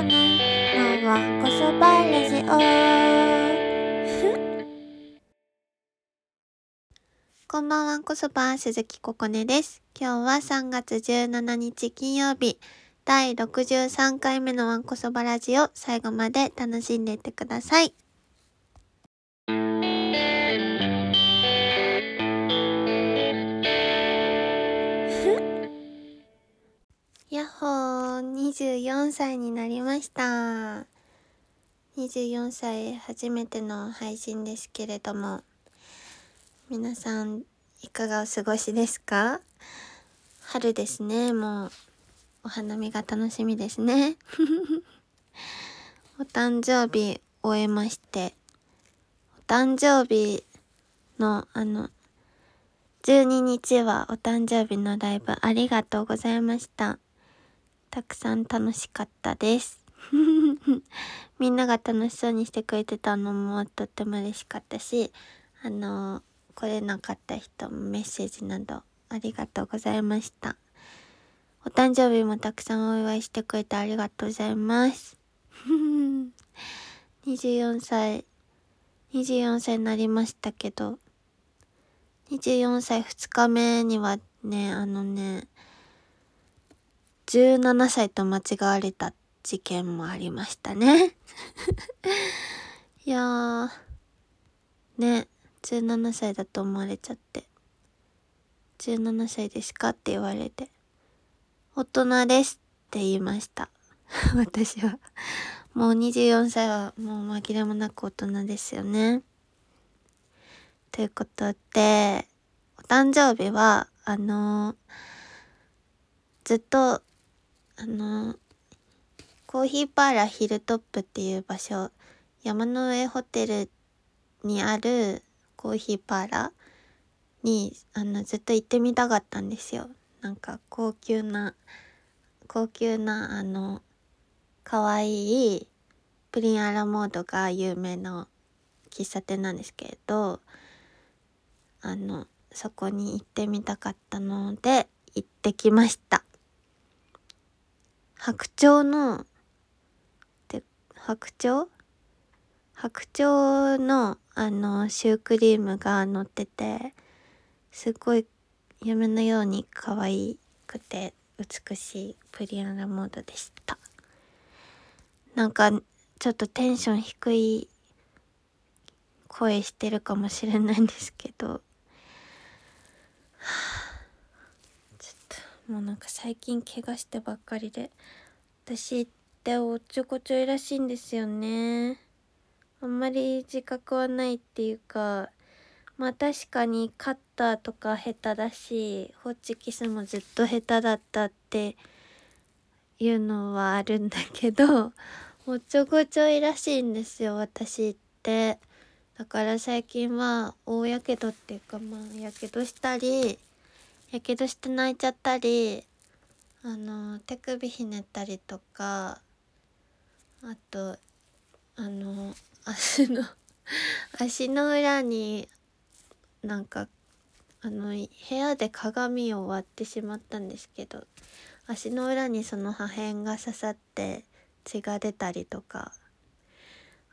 こねのわんこそばラジオこんばんはこそば鈴木ここねです。今日は3月17日金曜日。第63回目のわんこそばラジオ。最後まで楽しんでいってください。ほー、24歳になりました。24歳初めての配信ですけれども、皆さんいかがお過ごしですか？春ですね、もう。お花見が楽しみですね。お誕生日終えまして、お誕生日のあの、12日はお誕生日のライブありがとうございました。たくさん楽しかったです。みんなが楽しそうにしてくれてたのもとっても嬉しかったし、あの、来れなかった人もメッセージなどありがとうございました。お誕生日もたくさんお祝いしてくれてありがとうございます。24歳、24歳になりましたけど、24歳2日目にはね、あのね、17歳と間違われた事件もありましたね。いやー、ね、17歳だと思われちゃって。17歳ですかって言われて。大人ですって言いました。私は。もう24歳はもう紛れもなく大人ですよね。ということで、お誕生日は、あのーずっと、あのコーヒーパーラヒルトップっていう場所、山の上ホテルにあるコーヒーパーラに、あの、ずっと行ってみたかったんですよ。なんか高級な、高級な、あの、可愛いプリンアラモードが有名な喫茶店なんですけれど、あの、そこに行ってみたかったので、行ってきました。白鳥の、で、白鳥？白鳥の、あの、シュークリームが乗ってて、すごい夢のように可愛くて美しいプリンアラモードでした。なんか、ちょっとテンション低い声してるかもしれないんですけど、はあもうなんか最近怪我してばっかりで私っておっちょこちょいらしいんですよね。あんまり自覚はないっていうかまあ確かにカッターとか下手だしホッチキスもずっと下手だったっていうのはあるんだけどおっちょこちょいらしいんですよ私って。だから最近は大やけどっていうかまあやけどしたりやけどして泣いちゃったりあの手首ひねったりとかあとあの足の 足の裏になんかあの部屋で鏡を割ってしまったんですけど足の裏にその破片が刺さって血が出たりとか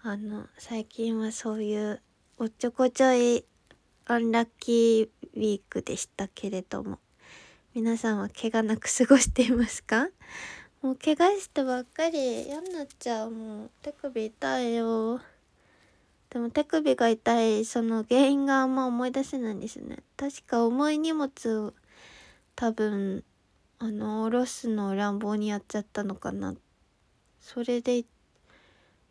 あの最近はそういうおっちょこちょいアンラッキーウィークでしたけれども皆さんは怪我なく過ごしていますか？もう怪我してばっかり嫌になっちゃう。もう手首痛いよ。でも手首が痛いその原因があんま思い出せないんですね。確か重い荷物を多分あの下ろすのを乱暴にやっちゃったのかな。それで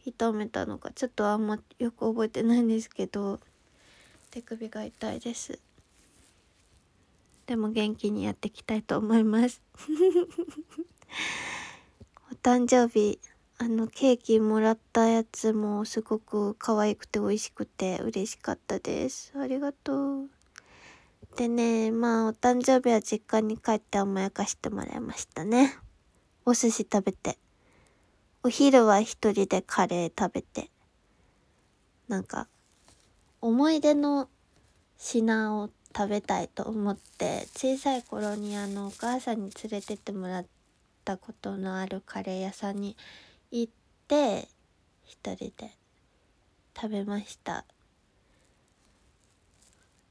痛めたのかちょっとあんまよく覚えてないんですけど。手首が痛いです。でも元気にやっていきたいと思います。お誕生日あのケーキもらったやつもすごく可愛くて美味しくて嬉しかったです。ありがとう。でねまあお誕生日は実家に帰って甘やかしてもらいましたね。お寿司食べて。お昼は一人でカレー食べて。なんか思い出の品を食べたいと思って小さい頃にあのお母さんに連れてってもらったことのあるカレー屋さんに行って一人で食べました。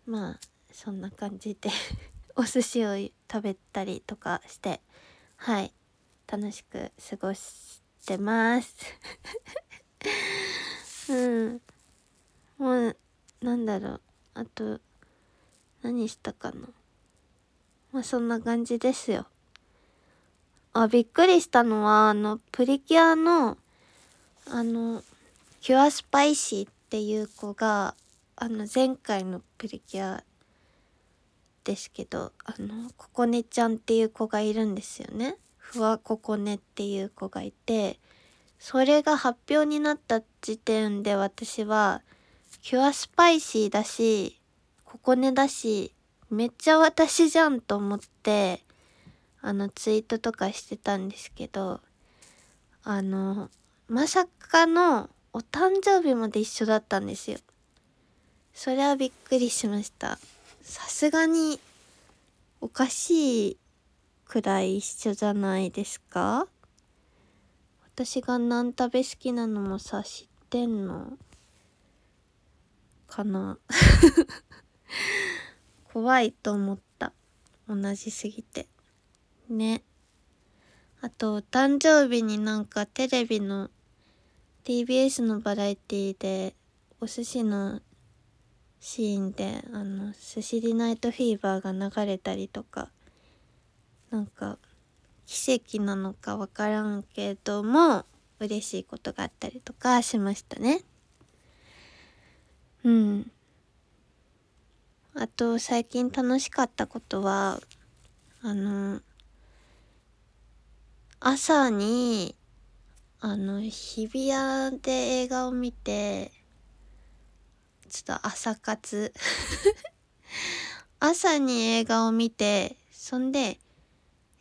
まあそんな感じで お寿司を食べたりとかしてはい楽しく過ごしてます。うん。もうなんだろう。あと何したかな。まあそんな感じですよ。あびっくりしたのはあのプリキュアのあのキュアスパイシーっていう子があの前回のプリキュアですけどあのここねちゃんっていう子がいるんですよね。ふわここねっていう子がいてそれが発表になった時点で私はキュアスパイシーだしここねだしめっちゃ私じゃんと思ってあのツイートとかしてたんですけどあのまさかのお誕生日まで一緒だったんですよ。それはびっくりしました。さすがにおかしいくらい一緒じゃないですか？私が何食べ好きなのもさ知ってんの？かな。怖いと思った。同じすぎて。ね。あと誕生日になんかテレビの TBS のバラエティでお寿司のシーンであの「寿司リナイトフィーバー」が流れたりとかなんか奇跡なのかわからんけども嬉しいことがあったりとかしましたね。うん。あと最近楽しかったことはあの朝にあの日比谷で映画を見てちょっと朝活。朝に映画を見てそんで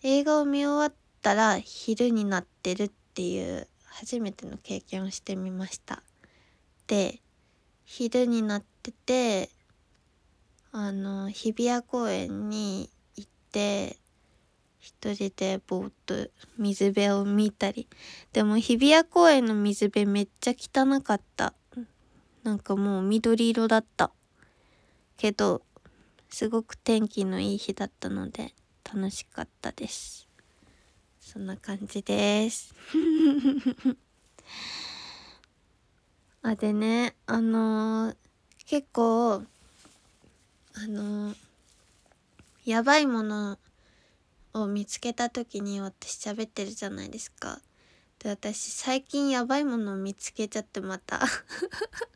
映画を見終わったら昼になってるっていう初めての経験をしてみました。で昼になっててあの日比谷公園に行って一人でぼーっと水辺を見たり。でも日比谷公園の水辺めっちゃ汚かった。なんかもう緑色だった。けどすごく天気のいい日だったので楽しかったです。そんな感じです。あでねあのー、結構あのー、やばいものを見つけた時に私喋ってるじゃないですか。で私最近やばいものを見つけちゃってまた。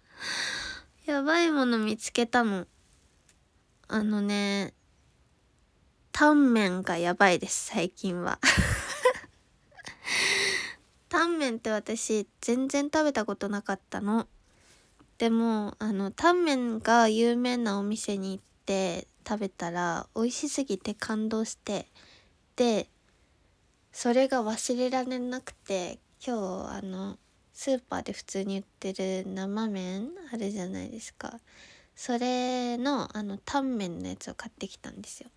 やばいもの見つけたのあのねタンメンがやばいです最近は。タンメンって私全然食べたことなかったの。でもあのタンメンが有名なお店に行って食べたら美味しすぎて感動してでそれが忘れられなくて今日あのスーパーで普通に売ってる生麺あるじゃないですか。それのあのタンメンのやつを買ってきたんですよ。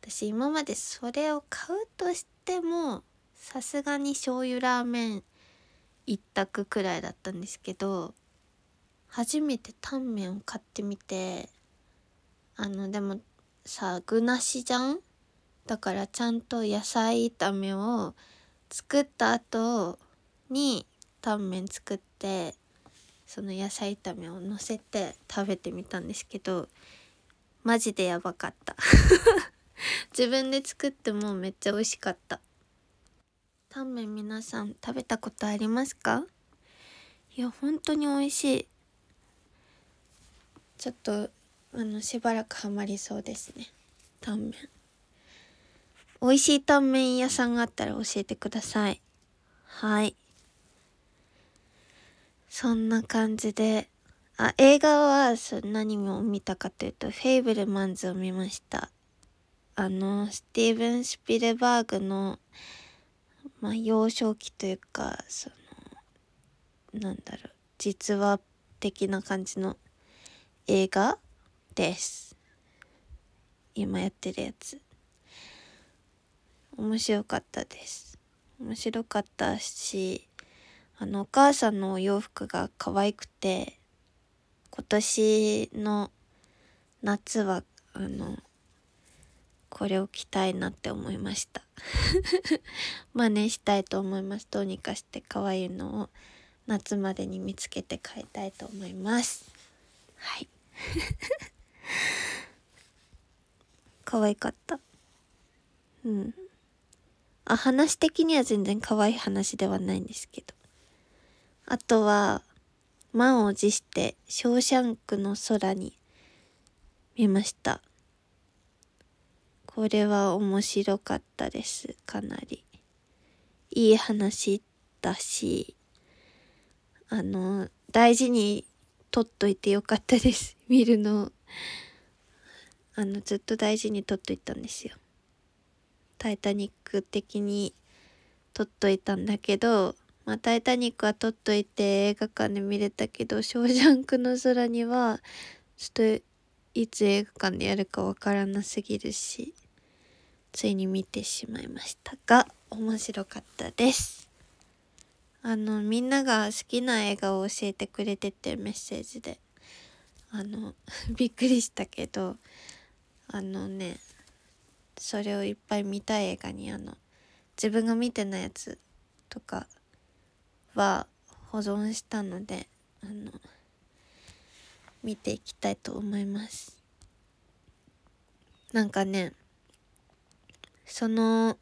私今までそれを買うとしてもさすがに醤油ラーメン一択くらいだったんですけど初めてタンメンを買ってみてあのでもさ具なしじゃんだからちゃんと野菜炒めを作った後にタンメン作ってその野菜炒めをのせて食べてみたんですけどマジでやばかった。自分で作ってもめっちゃ美味しかった。タンメン皆さん食べたことありますか？いや本当に美味しい。ちょっとあのしばらくハマりそうですね。タンメン。美味しいタンメン屋さんがあったら教えてください。はい。そんな感じで。あ映画は何を見たかというと「フェイブルマンズ」を見ました。あのスティーブン・スピルバーグのまあ幼少期というかそのなんだろう実話的な感じの映画です。今やってるやつ。面白かったです。面白かったしあのお母さんのお洋服が可愛くて今年の夏はあのこれを着たいなって思いました。真似したいと思います。どうにかして可愛いのを夏までに見つけて買いたいと思います。はい。可愛かった。うん。あ話的には全然可愛い話ではないんですけど。あとは満を持して「ショーシャンクの空」に見ました。これは面白かったです。かなり。いい話だしあの大事に撮っといてよかったです。見るの。あのずっと大事に撮っといたんですよ。タイタニック的に撮っといたんだけどまあ、タイタニックは撮っといて映画館で見れたけど、ショージャンクの空には、ちょっといつ映画館でやるかわからなすぎるし、ついに見てしまいましたが、面白かったです。あの、みんなが好きな映画を教えてくれててメッセージで。あの、びっくりしたけど、あのね、それをいっぱい見たい映画にあの、自分が見てないやつとかは保存したので、あの、見ていきたいと思います。なんかね、その、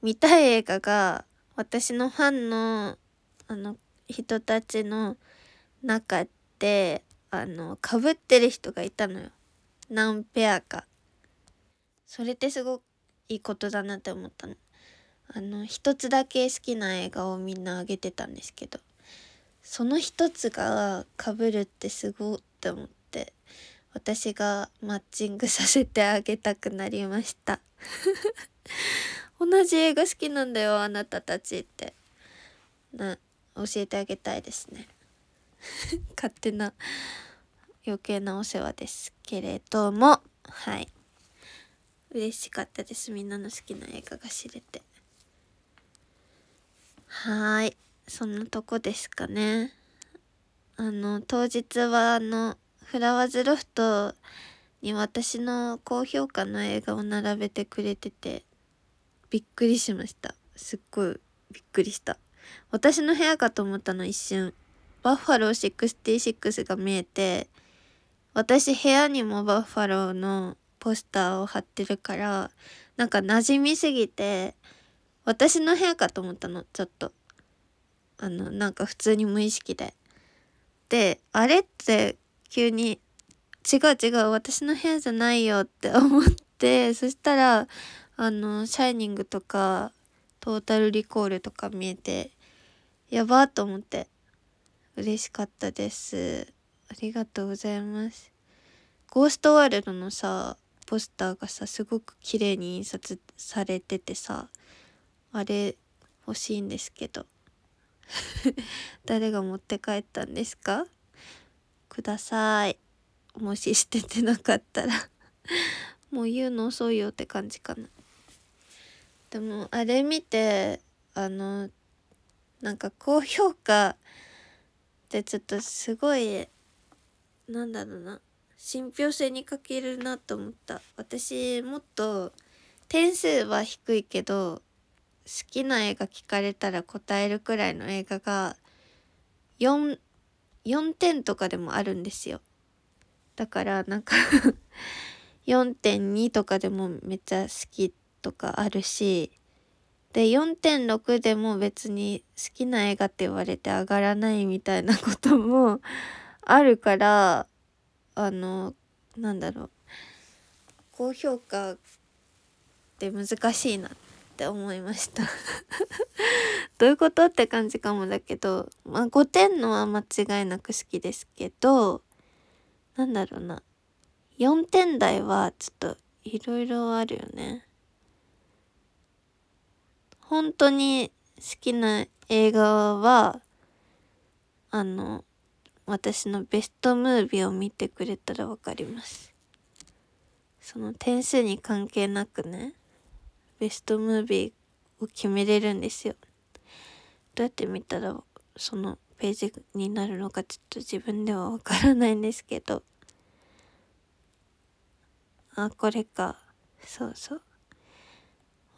見たい映画が、私のファンの、あの、人たちの中で、あの、かぶってる人がいたのよ。何ペアか。それってすごくいいことだなって思ったの。あの、一つだけ好きな映画をみんなあげてたんですけど、その一つが被るってすごって思って、私がマッチングさせてあげたくなりました。同じ映画好きなんだよ、あなたたちって。な、教えてあげたいですね。勝手な余計なお世話ですけれども、はい。嬉しかったです。みんなの好きな映画が知れて。はい。そんなとこですかね。あの、当日はあの、フラワーズロフトに私の高評価の映画を並べてくれてて、びっくりしました。すっごいびっくりした。私の部屋かと思ったの一瞬。バッファロー66が見えて、私部屋にもバッファローのポスターを貼ってるから、なんか馴染みすぎて、私の部屋かと思ったのちょっとあのなんか普通に無意識でであれって急に違う違う私の部屋じゃないよって思って そしたらあの「シャイニング」とか「トータルリコール」とか見えてやばと思って嬉しかったです。ありがとうございます。ゴーストワールドのさポスターがさすごく綺麗に印刷されててさあれ欲しいんですけど。誰が持って帰ったんですか？ください。もし捨ててなかったら もう言うの遅いよって感じかな。でもあれ見てあのなんか高評価ってちょっとすごいなんだろうな信憑性に欠けるなと思った。私もっと点数は低いけど好きな映画聞かれたら答えるくらいの映画が4、4点とかでもあるんですよ。だからなんか 4.2とかでもめっちゃ好きとかあるし、で4.6でも別に好きな映画って言われて上がらないみたいなことも あるからあのなんだろう高評価って難しいなってって思いました どういうことって感じかもだけど、まあ5点のは間違いなく好きですけど、なんだろうな。4点台はちょっといろいろあるよね。本当に好きな映画は、あの、私のベストムービーを見てくれたらわかります。その点数に関係なくね。ベストムービーを決めれるんですよ。どうやって見たらそのページになるのかちょっと自分ではわからないんですけど。あこれか。そうそう。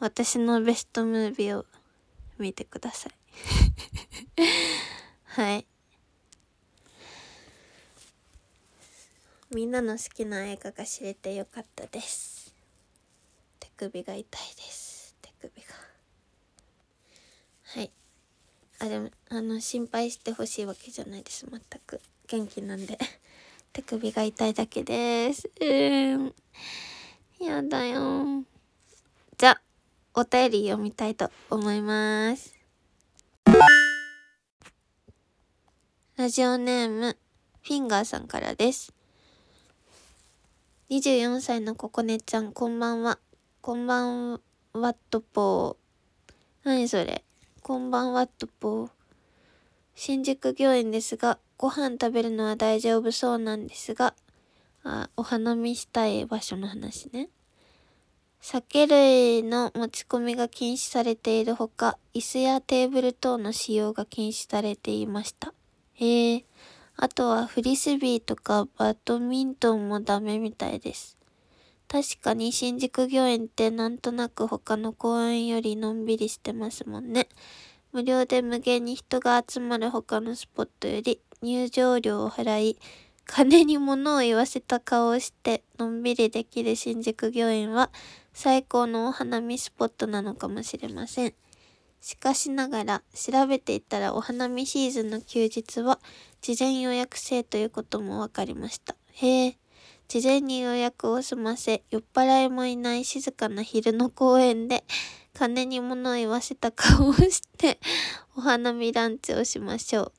私のベストムービーを見てください。はい。みんなの好きな映画が知れてよかったです。首が痛いです。手首が。はい。あでもあの心配してほしいわけじゃないです。全く。元気なんで。手首が痛いだけです。うん。やだよ。じゃお便り読みたいと思います。ラジオネームフィンガーさんからです。24歳のここねちゃんこんばんは。こんばんはっとぽー何それこんばんはっとぽー新宿御苑ですがご飯食べるのは大丈夫そうなんですがあお花見したい場所の話ね酒類の持ち込みが禁止されているほか、椅子やテーブル等の使用が禁止されていました。へえ。あとはフリスビーとかバドミントンもダメみたいです。確かに新宿御苑ってなんとなく他の公園よりのんびりしてますもんね。無料で無限に人が集まる他のスポットより入場料を払い、金に物を言わせた顔をしてのんびりできる新宿御苑は最高のお花見スポットなのかもしれません。しかしながら調べていたらお花見シーズンの休日は事前予約制ということも分かりました。へえ。事前に予約を済ませ、酔っ払いもいない静かな昼の公園で、金に物を言わせた顔をして、お花見ランチをしましょう。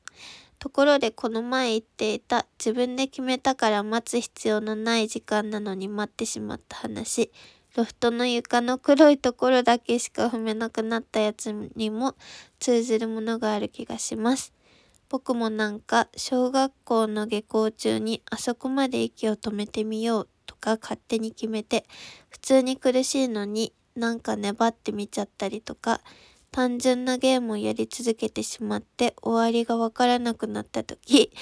ところでこの前言っていた自分で決めたから待つ必要のない時間なのに待ってしまった話。ロフトの床の黒いところだけしか踏めなくなったやつにも通ずるものがある気がします。僕もなんか小学校の下校中にあそこまで息を止めてみようとか勝手に決めて普通に苦しいのになんか粘ってみちゃったりとか単純なゲームをやり続けてしまって終わりがわからなくなった時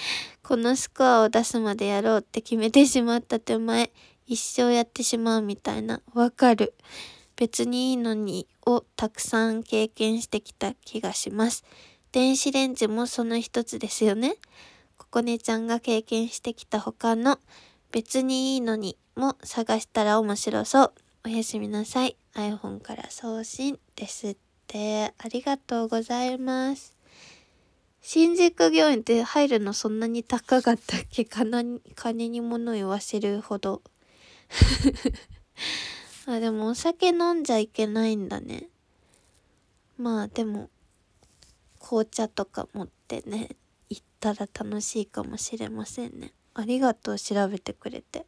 このスコアを出すまでやろうって決めてしまった手前一生やってしまうみたいな、わかる。別にいいのにをたくさん経験してきた気がします。電子レンジもその一つですよね。ここねちゃんが経験してきた他の別にいいのにも探したら面白そう。おやすみなさい。iPhone から送信ですって。ありがとうございます。新宿御苑って入るのそんなに高かったっけ？金に物言わせるほど。あ、でもお酒飲んじゃいけないんだね。まあでも、紅茶とか持ってね、行ったら楽しいかもしれませんね。ありがとう、調べてくれて。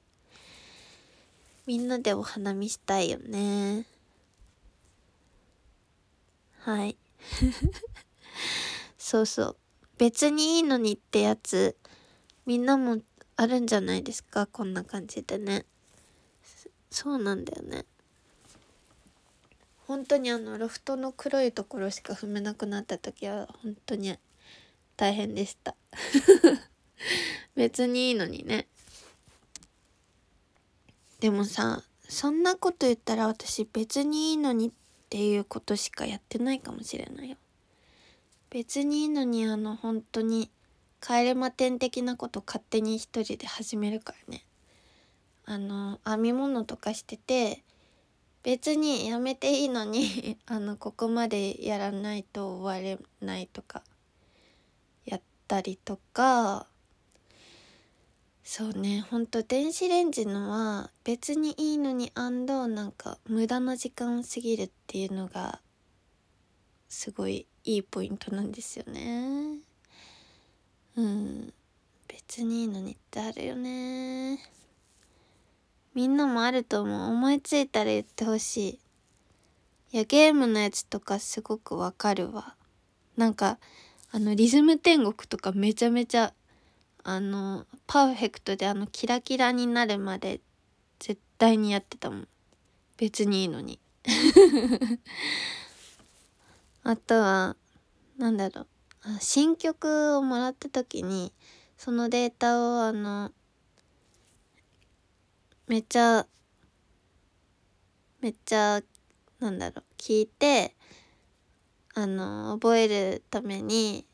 みんなでお花見したいよね。はい。そうそう。別にいいのにってやつ、みんなもあるんじゃないですか？こんな感じでね。そうなんだよね本当にあのロフトの黒いところしか踏めなくなった時は本当に大変でした。別にいいのにね。でもさそんなこと言ったら私別にいいのにっていうことしかやってないかもしれないよ。別にいいのにあの本当に帰れま点的なこと勝手に一人で始めるからね。あの編み物とかしてて別にやめていいのに あのここまでやらないと終われないとかやったりとかそうねほんと電子レンジのは別にいいのになんか無駄な時間すぎるっていうのがすごいいいポイントなんですよね。うん別にいいのにってあるよね。みんなもあると思う。思いついたら言ってほしい。いや、ゲームのやつとかすごくわかるわ。なんか、あの、リズム天国とかめちゃめちゃ、あの、パーフェクトであの、キラキラになるまで絶対にやってたもん。別にいいのに。あとは、なんだろう。新曲をもらった時にそのデータをあのめっちゃめっちゃなんだろう聞いてあの覚えるために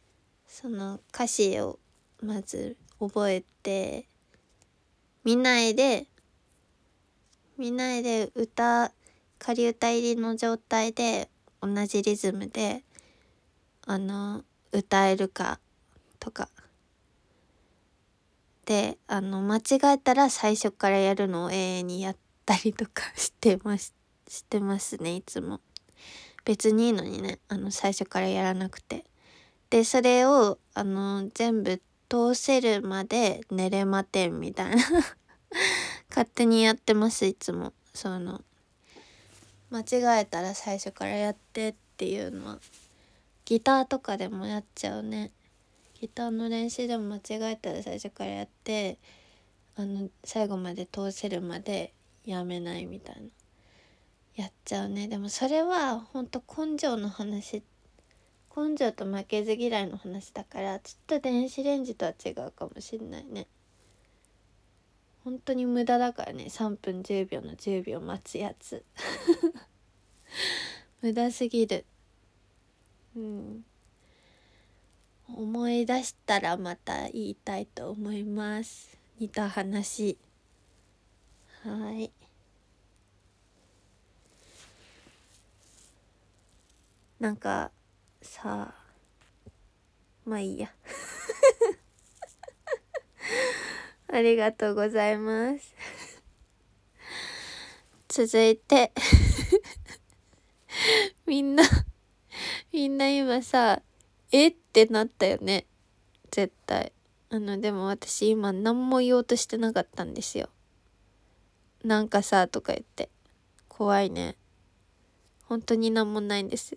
その歌詞をまず覚えて見ないで見ないで歌仮歌入りの状態で同じリズムであの歌えるかとか。であの間違えたら最初からやるのを永遠にやったりとか してますしてますねいつも。別にいいのにねあの最初からやらなくて。でそれをあの全部通せるまで寝れまてんみたいな。勝手にやってますいつも。その間違えたら最初からやってっていうのは。ギターとかでもやっちゃうね。ギターの練習でも間違えたら最初からやってあの最後まで通せるまでやめないみたいな。やっちゃうね。でもそれはほんと根性の話。根性と負けず嫌いの話だからちょっと電子レンジとは違うかもしんないね。本当に無駄だからね。3分10秒の10秒待つやつ。無駄すぎる。うん。思い出したらまた言いたいと思います。似た話。はい。なんかさまあいいや。ありがとうございます。続いて。みんなみんな今さえ？ってなったよね。絶対。あのでも私今何も言おうとしてなかったんですよ。なんかさとか言って。怖いね。本当に何もないんです。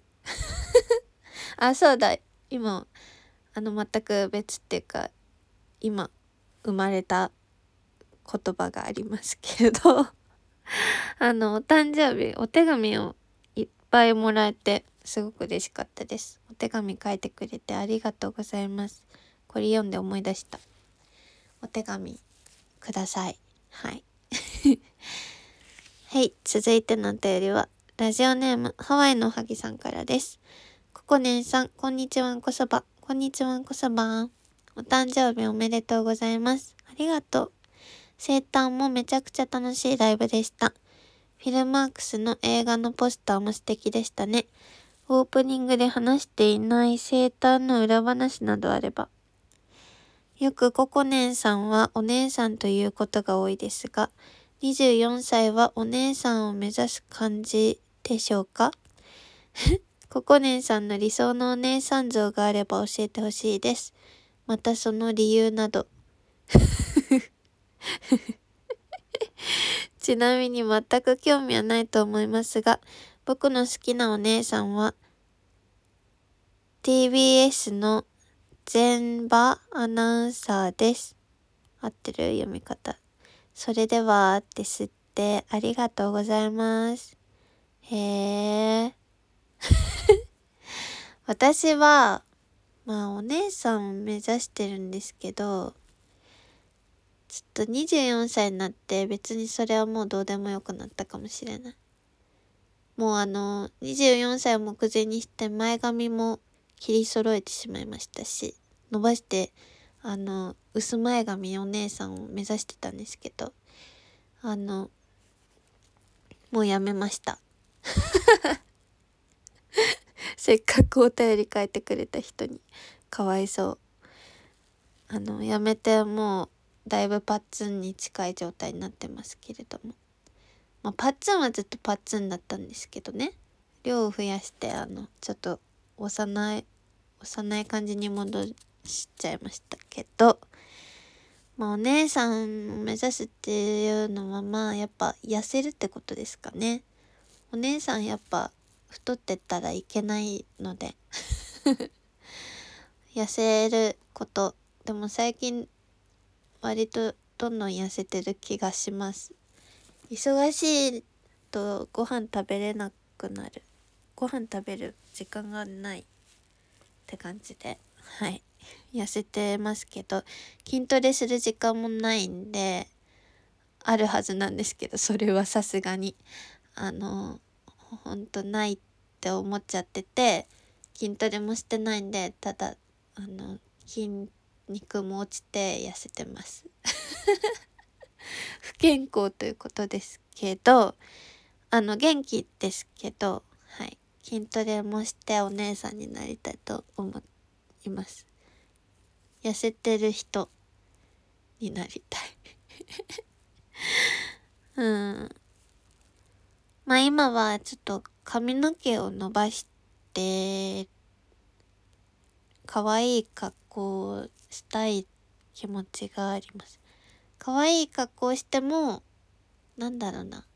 あそうだ。今あの全く別っていうか今生まれた言葉がありますけれど。あのお誕生日お手紙をいっぱいもらえて。すごく嬉しかったです。お手紙書いてくれてありがとうございます。これ読んで思い出した。お手紙ください。はい。はい、続いてのお便りは、ラジオネーム、ハワイのおはぎさんからです。ココネンさん、こんにちはんこそば。こんにちはんこそば。お誕生日おめでとうございます。ありがとう。生誕もめちゃくちゃ楽しいライブでした。フィルマークスの映画のポスターも素敵でしたね。オープニングで話していない生誕の裏話などあれば。よくココネンさんはお姉さんということが多いですが、24歳はお姉さんを目指す感じでしょうか？ココネンさんの理想のお姉さん像があれば教えてほしいです。またその理由など。ちなみに全く興味はないと思いますが、僕の好きなお姉さんは TBS の全場アナウンサーです。合ってる読み方。それでは、ですって、ありがとうございます。へえ。私は、まあお姉さんを目指してるんですけど、ちょっと24歳になって別にそれはもうどうでもよくなったかもしれない。もうあの、24歳を目前にして前髪も切り揃えてしまいましたし、伸ばして、あの、薄前髪お姉さんを目指してたんですけど、あの、もうやめました。せっかくお便り書いてくれた人に、かわいそう。あの、やめてもう、だいぶパッツンに近い状態になってますけれども。まあ、パッツンはずっとパッツンだったんですけどね量を増やしてあのちょっと幼い幼い感じに戻しちゃいましたけどまあお姉さんを目指すっていうのはまあやっぱ痩せるってことですかね。お姉さんやっぱ太ってったらいけないので 痩せること。でも最近割とどんどん痩せてる気がします。忙しいとご飯食べれなくなる。ご飯食べる時間がない。って感じで。はい。痩せてますけど筋トレする時間もないんであるはずなんですけどそれはさすがに。あのほんとないって思っちゃってて筋トレもしてないんでただあの筋肉も落ちて痩せてます。不健康ということですけどあの元気ですけどはい。筋トレもしてお姉さんになりたいと思います。痩せてる人になりたい。うん。まあ今はちょっと髪の毛を伸ばして可愛い格好をしたい気持ちがあります。可愛い格好をしてもなんだろうな。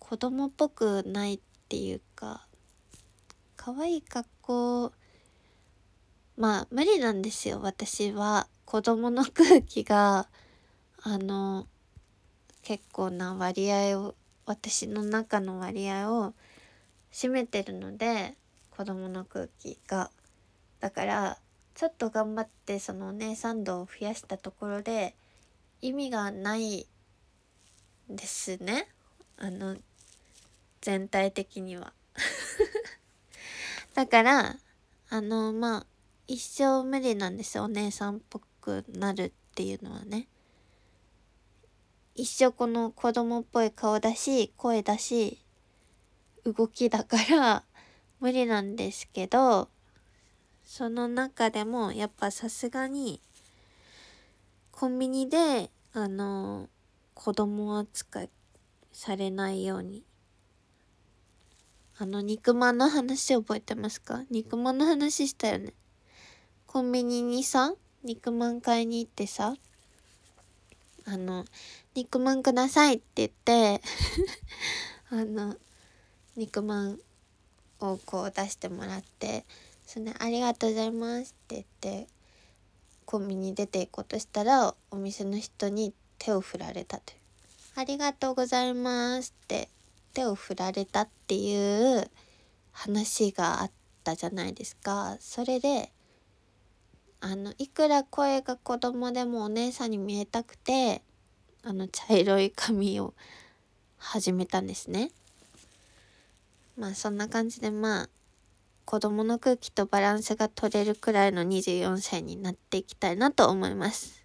子供っぽくないっていうか可愛い格好。まあ無理なんですよ私は。子供の空気があの結構な割合を私の中の割合を占めてるので子供の空気が。だからちょっと頑張ってそのお姉さん度を増やしたところで意味がないですね。あの全体的には。だからあのまあ一生無理なんですよ。お姉さんっぽくなるっていうのはね。一生この子供っぽい顔だし声だし動きだから無理なんですけどその中でもやっぱさすがにコンビニであの子供扱いされないようにあの肉まんの話覚えてますか？肉まんの話したよね。コンビニにさ肉まん買いに行ってさあの肉まんくださいって言って あの肉まんをこう出してもらってそれありがとうございますって言ってコンビニ出て行こうとしたらお店の人に手を振られたという。ありがとうございますって手を振られたっていう話があったじゃないですかそれであのいくら声が子供でもお姉さんに見えたくてあの茶色い髪を始めたんですね。まあそんな感じでまあ子供の空気とバランスが取れるくらいの24歳になっていきたいなと思います。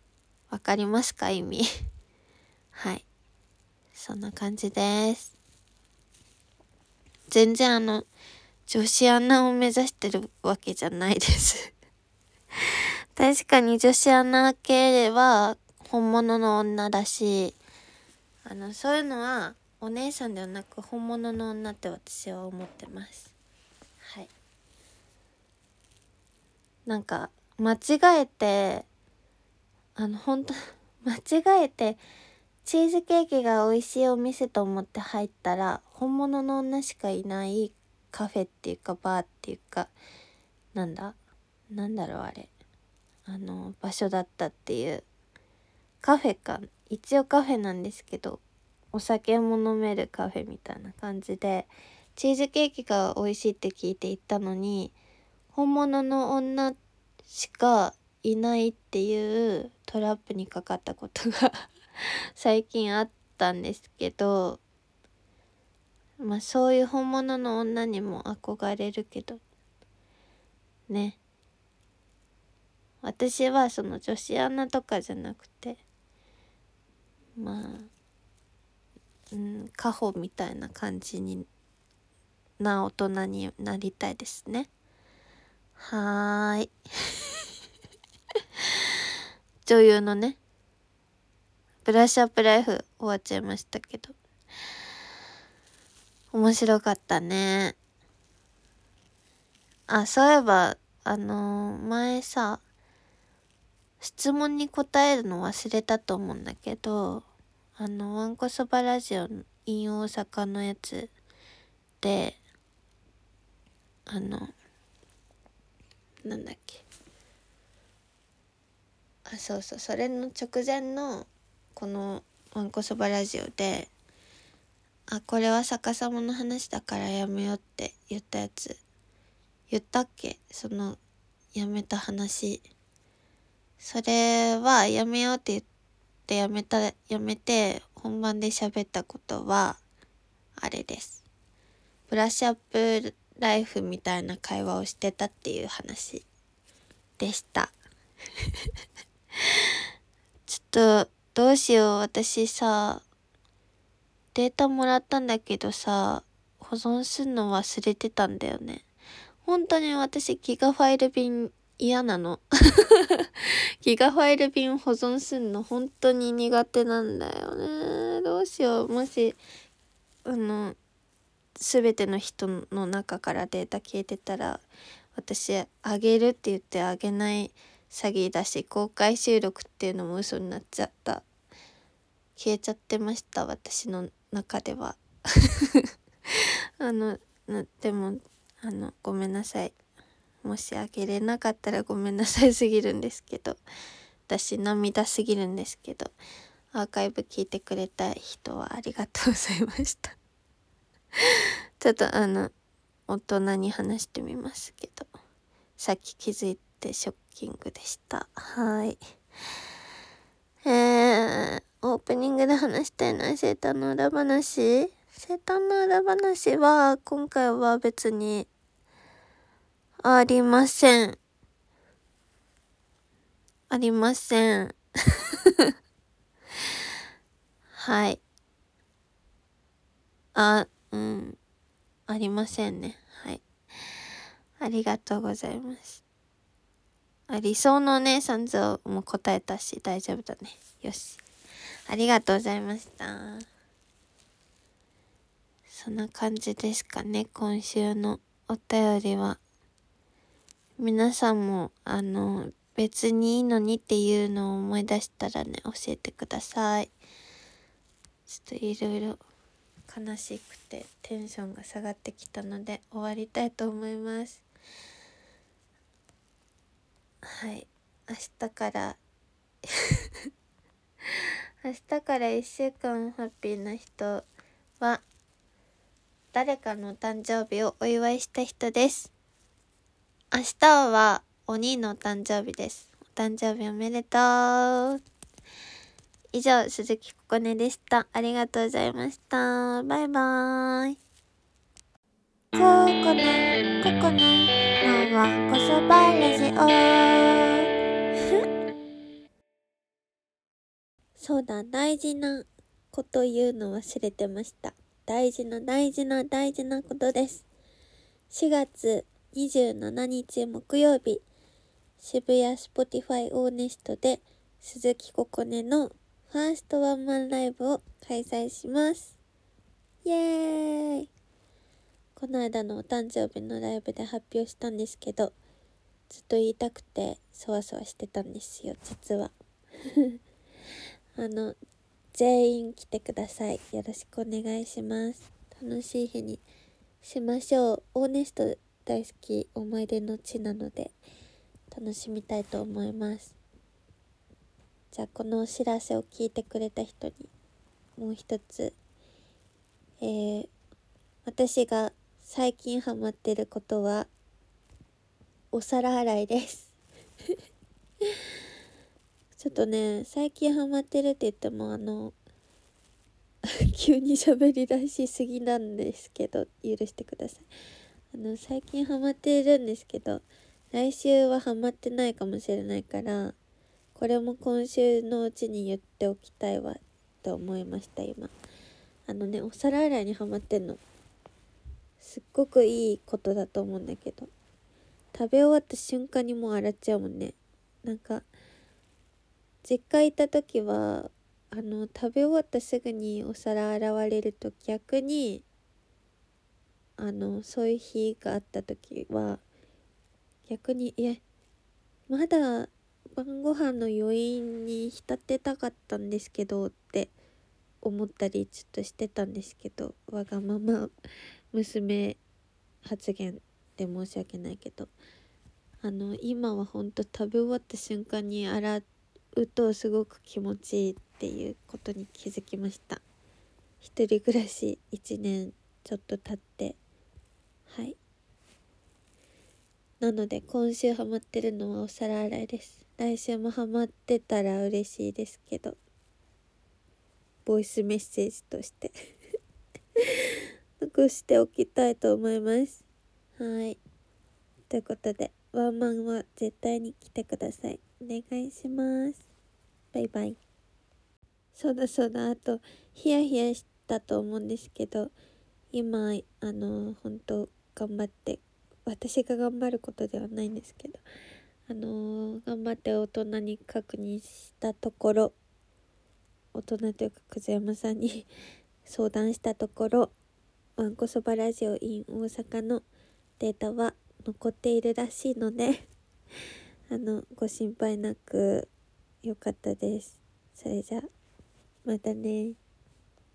わかりますか意味？はい。そんな感じです。全然あの、女子アナを目指してるわけじゃないです 確かに女子アナ系は本物の女だし、あの、そういうのはお姉さんではなく本物の女って私は思ってます。はい。なんか、間違えて、あの、本当 間違えて、チーズケーキが美味しいお店と思って入ったら、本物の女しかいないカフェっていうかバーっていうか、なんだ？なんだろうあれ。あの場所だったっていうカフェか一応カフェなんですけどお酒も飲めるカフェみたいな感じでチーズケーキが美味しいって聞いて行ったのに本物の女しかいないっていうトラップにかかったことが 最近あったんですけどまあそういう本物の女にも憧れるけど。ね。私はその女子アナとかじゃなくてまあうん家宝みたいな感じにな大人になりたいですね。はーい。女優のねブラッシュアップライフ終わっちゃいましたけど。面白かったね。あそういえばあのー、前さ質問に答えるの忘れたと思うんだけどあのわんこそばラジオの in 大阪のやつであのなんだっけ。あそうそうそれの直前のこのわんこそばラジオであこれは逆さまの話だからやめようって言ったやつ言ったっけ？そのやめた話。それはやめようって言ってやめたやめて本番で喋ったことはあれです。ブラッシュアップライフみたいな会話をしてたっていう話でした。ちょっとどうしよう。私さデータもらったんだけどさ保存すんの忘れてたんだよね。本当に私ギガファイル便嫌なの。ギガファイル便保存すんの本当に苦手なんだよね。どうしよう。もしあの全ての人の中からデータ消えてたら私あげるって言ってあげない詐欺だし公開収録っていうのも嘘になっちゃった。消えちゃってました私の中では。あのでもあのごめんなさい。もしあげれなかったらごめんなさいすぎるんですけど。私涙すぎるんですけど。アーカイブ聞いてくれた人はありがとうございました。ちょっとあの大人に話してみますけど。さっき気づいてショッキングでした。はい。えー、オープニングで話したいのは生誕の裏話？生誕の裏話は今回は別にありません。ありません。はい。あうん。ありませんね。はい。ありがとうございます。あ理想のお姉さん像も答えたし大丈夫だね。よし。ありがとうございました。そんな感じですかね今週のお便りは。皆さんもあの別にいいのにっていうのを思い出したらね教えてください。ちょっといろいろ悲しくてテンションが下がってきたので終わりたいと思います。はい。明日から。明日から1週間ハッピーな人は誰かの誕生日をお祝いした人です。明日はお兄の誕生日です。お誕生日おめでとう。以上鈴木ここねでした。ありがとうございました。バイバーイ。ここね。ここね。のはこそばラジオ そうだ、大事なこと言うの忘れてました。大事な大事な大事なことです。4月27日木曜日、渋谷 Spotify O-nest で鈴木ここねのファーストワンマンライブを開催します。イエーイこの間のお誕生日のライブで発表したんですけど、ずっと言いたくてそわそわしてたんですよ、実は。あの全員来てください。よろしくお願いします。楽しい日にしましょう。オーネスト大好き思い出の地なので楽しみたいと思います。じゃあこのお知らせを聞いてくれた人にもう一つ。えー、私が最近ハマってることはお皿洗いです。ちょっとね最近ハマってるって言ってもあの 急に喋り出しすぎなんですけど許してください。あの最近ハマってるんですけど来週はハマってないかもしれないからこれも今週のうちに言っておきたいわと思いました今。あのねお皿洗いにハマってんの。すっごくいいことだと思うんだけど。食べ終わった瞬間にもう洗っちゃうもんね。なんか実家行った時はあの食べ終わったすぐにお皿洗われると逆にあのそういう日があった時は逆にいやまだ晩ご飯の余韻に浸ってたかったんですけどって思ったりちょっとしてたんですけどわがまま娘発言で申し訳ないけどあの今はほんと食べ終わった瞬間に洗うとすごく気持ちいいっていうことに気づきました。一人暮らし1年ちょっと経ってはい。なので今週ハマってるのはお皿洗いです。来週もハマってたら嬉しいですけどボイスメッセージとして。残しておきたいと思います。はい。ということでワンマンは絶対に来てください。お願いします。バイバイ。そうだそうだ。あとヒヤヒヤしたと思うんですけど今あの本当頑張って私が頑張ることではないんですけどあのー、頑張って大人に確認したところ大人というか久世山さんに 相談したところわんこそばラジオ in 大阪のデータは残っているらしいので あのご心配なくよかったです。それじゃまたね。